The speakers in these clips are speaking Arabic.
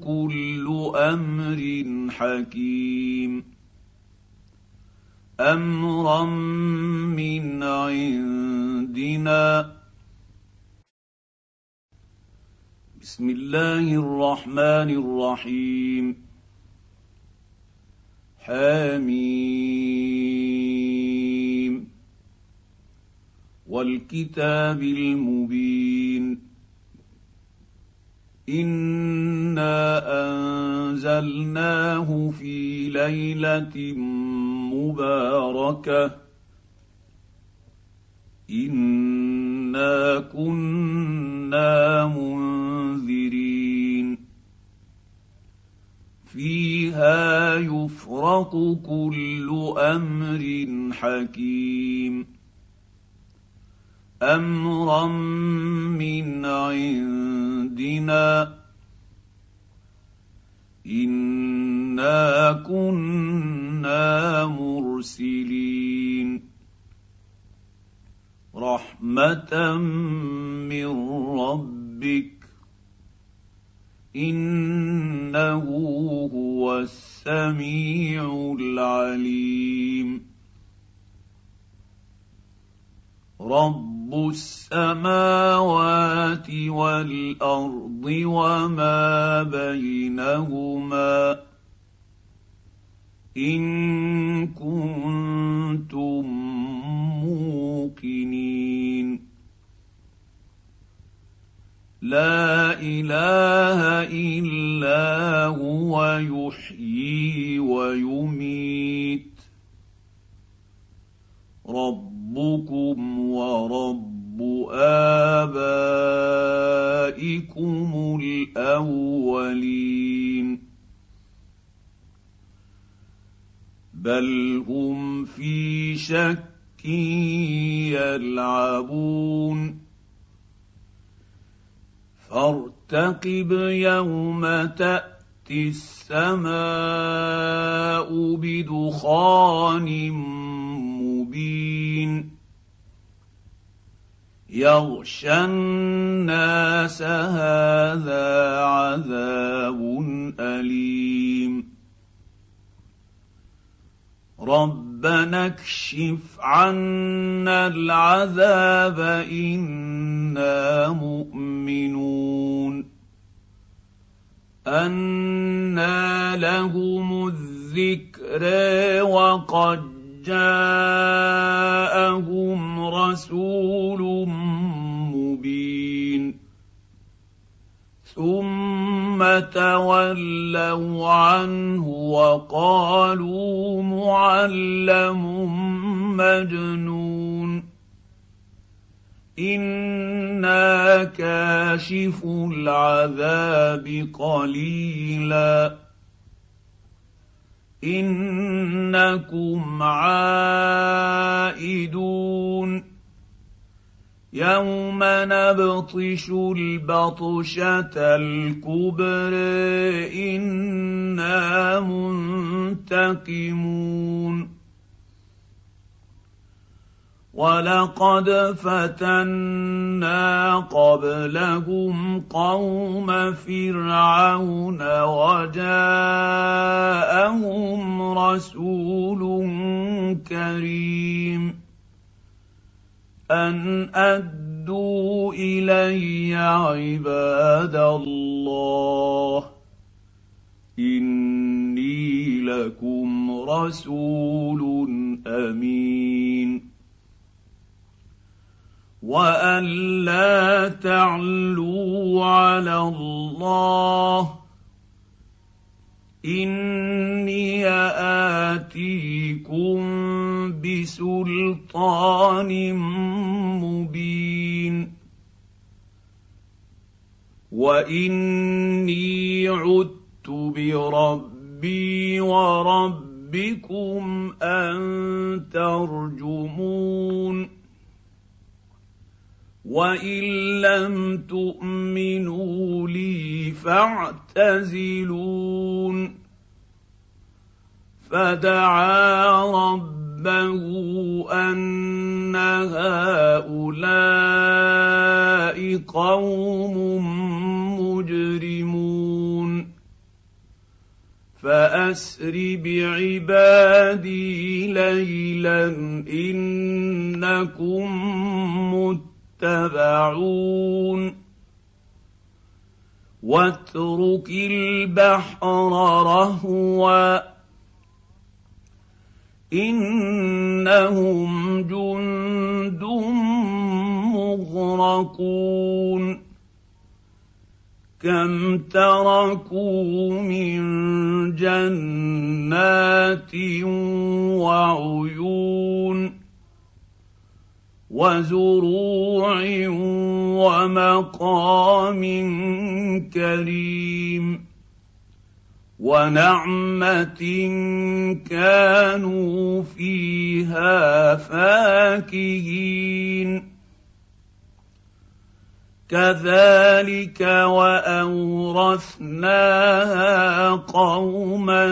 كل أمر حكيم. أمرا من عندنا. بسم الله الرحمن الرحيم. حميم. والكتاب المبين. انا انزلناه في ليله مباركه انا كنا منذرين فيها يفرق كل أمر حكيم أمرا من عندنا. إنا كنا مرسلين. رحمة من ربك. إنه هو السميع العليم. رب السماوات والارض وما بينهما ان كنتم موقنين لا اله الا هو يحيي ويميت ربكم ورب آبائكم الأولين بل هم في شك يلعبون فارتقب يوم تأتي السماء بدخان مبين يغشى الناس هذا عذاب أليم. ربنا اكشف عنا العذاب إنا مؤمنون. انى لهم الذكر وقد جاءهم رسول مبين. ثم تولوا عنه وقالوا معلم مجنون. أنا كاشف العذاب قليلا. إنكم عائدون. يوم نبطش البطشة الكبر إنا منتقمون. ولقد فتنا قبلهم قوم فرعون وجاءهم رسول كريم ان ادوا الي عباد الله اني لكم رسول امين وان لا تعلوا على الله اني اتيكم بسلطان مبين واني عدت بربي وربكم ان ترجمون وان لم تؤمنوا لي فاعتزلون فدعا ربه ان هؤلاء قوم مجرمون فاسر بعبادي ليلا انكم متبعون واترك البحر رهوا. إنهم جند مغرقون. كم تركوا من جنات وعيون. وزروع ومقام كريم ونعمة كانوا فيها فاكهين كذلك وأورثناها قوما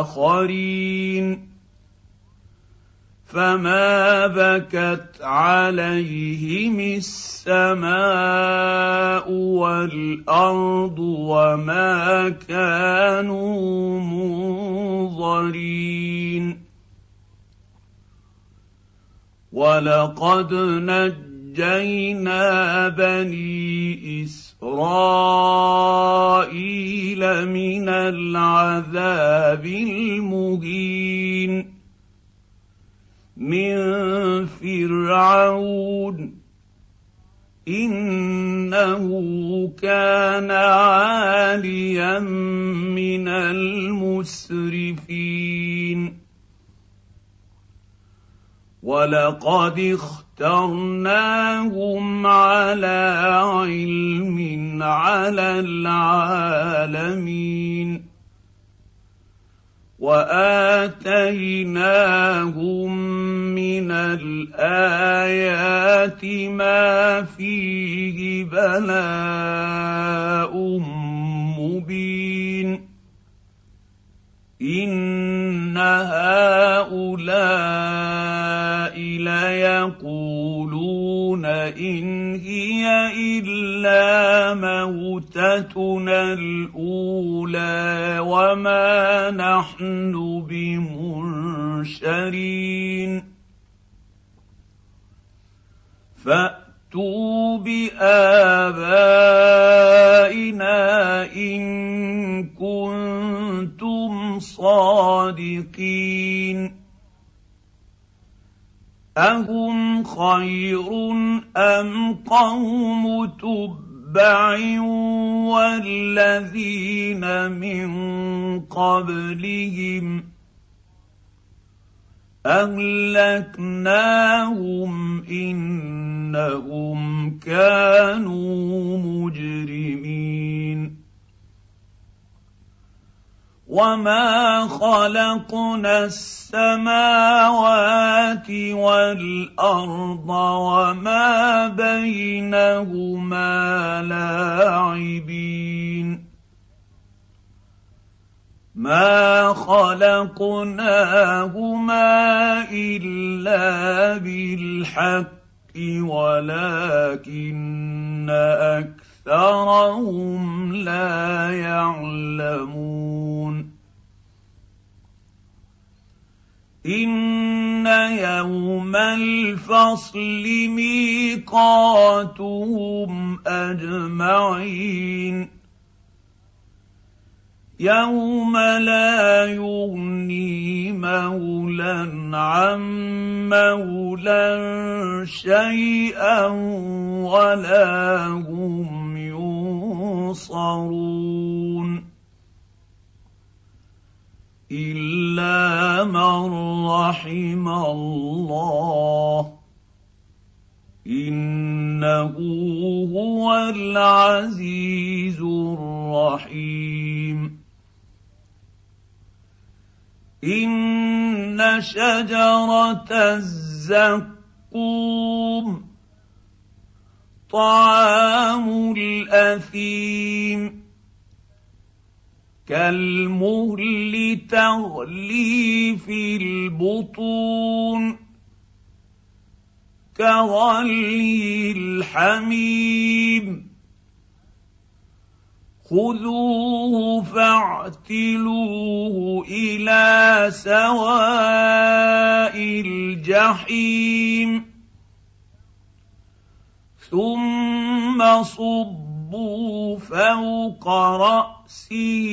آخرين فما بكت عليهم السماء والارض وما كانوا منظرين ولقد نجينا بني اسرائيل من العذاب المهين من فرعون. إنه كان عاليا من المسرفين. ولقد اخترناهم على علم على العالمين. واتيناهم من الايات ما فيه بلاء مبين ان هؤلاء ليقولون ان هي الا موتتنا الأولى وما نحن بمنشرين. فأتوا بآبائنا إن كنتم صادقين. أهم خير أم قوم تبع والذين من قبلهم اهلكناهم انهم كانوا مجرمين وما خلقنا السماوات والارض وما بينهما لاعبين ما خلقناهما الا بالحق ولكن اكثرهم لا يعلمون ان يوم الفصل ميقاتهم اجمعين يوم لا يغني مولى عن مولى شيئا ولا هم ينصرون إلا من رحم الله إنه هو العزيز الرحيم إن شجرة الزقوم طعام الأثيم. كالمهل تغلي في البطون. كغلي الحميم. خذوه فاعتلوه إلى سواء الجحيم. ثم صبوا فوق رأسه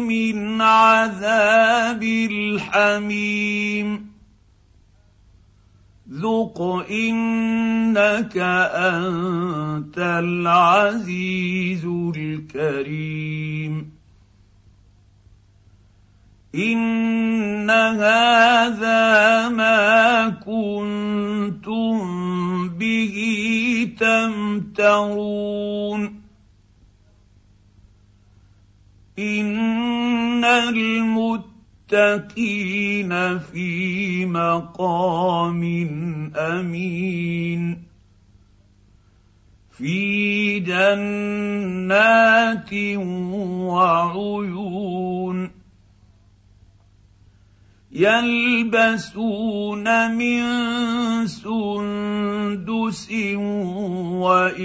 من عذاب الحميم. ذق انك انت العزيز الكريم. ان هذا ما كنتم به تمترون ان المتقين في مقام امين في جنات وعيون يلبسون من سندس واستبرق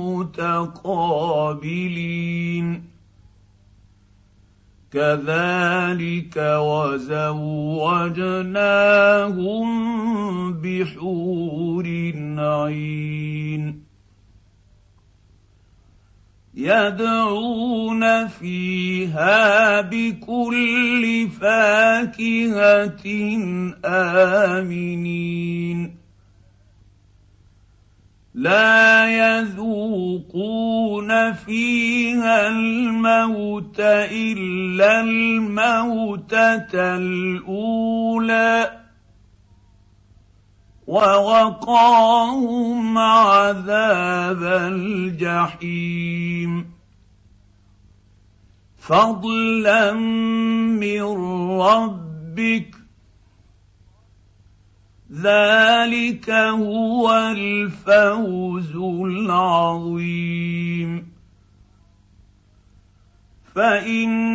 متقابلين. كذلك وزوجناهم بحور عين. يدعون فيها بكل فاكهة آمنين. لا يذوقون فيها الموت إلا الموتة الأولى. ووقاهم عذاب الجحيم. فضلا من ربك. ذلك هو الفوز العظيم. فإنما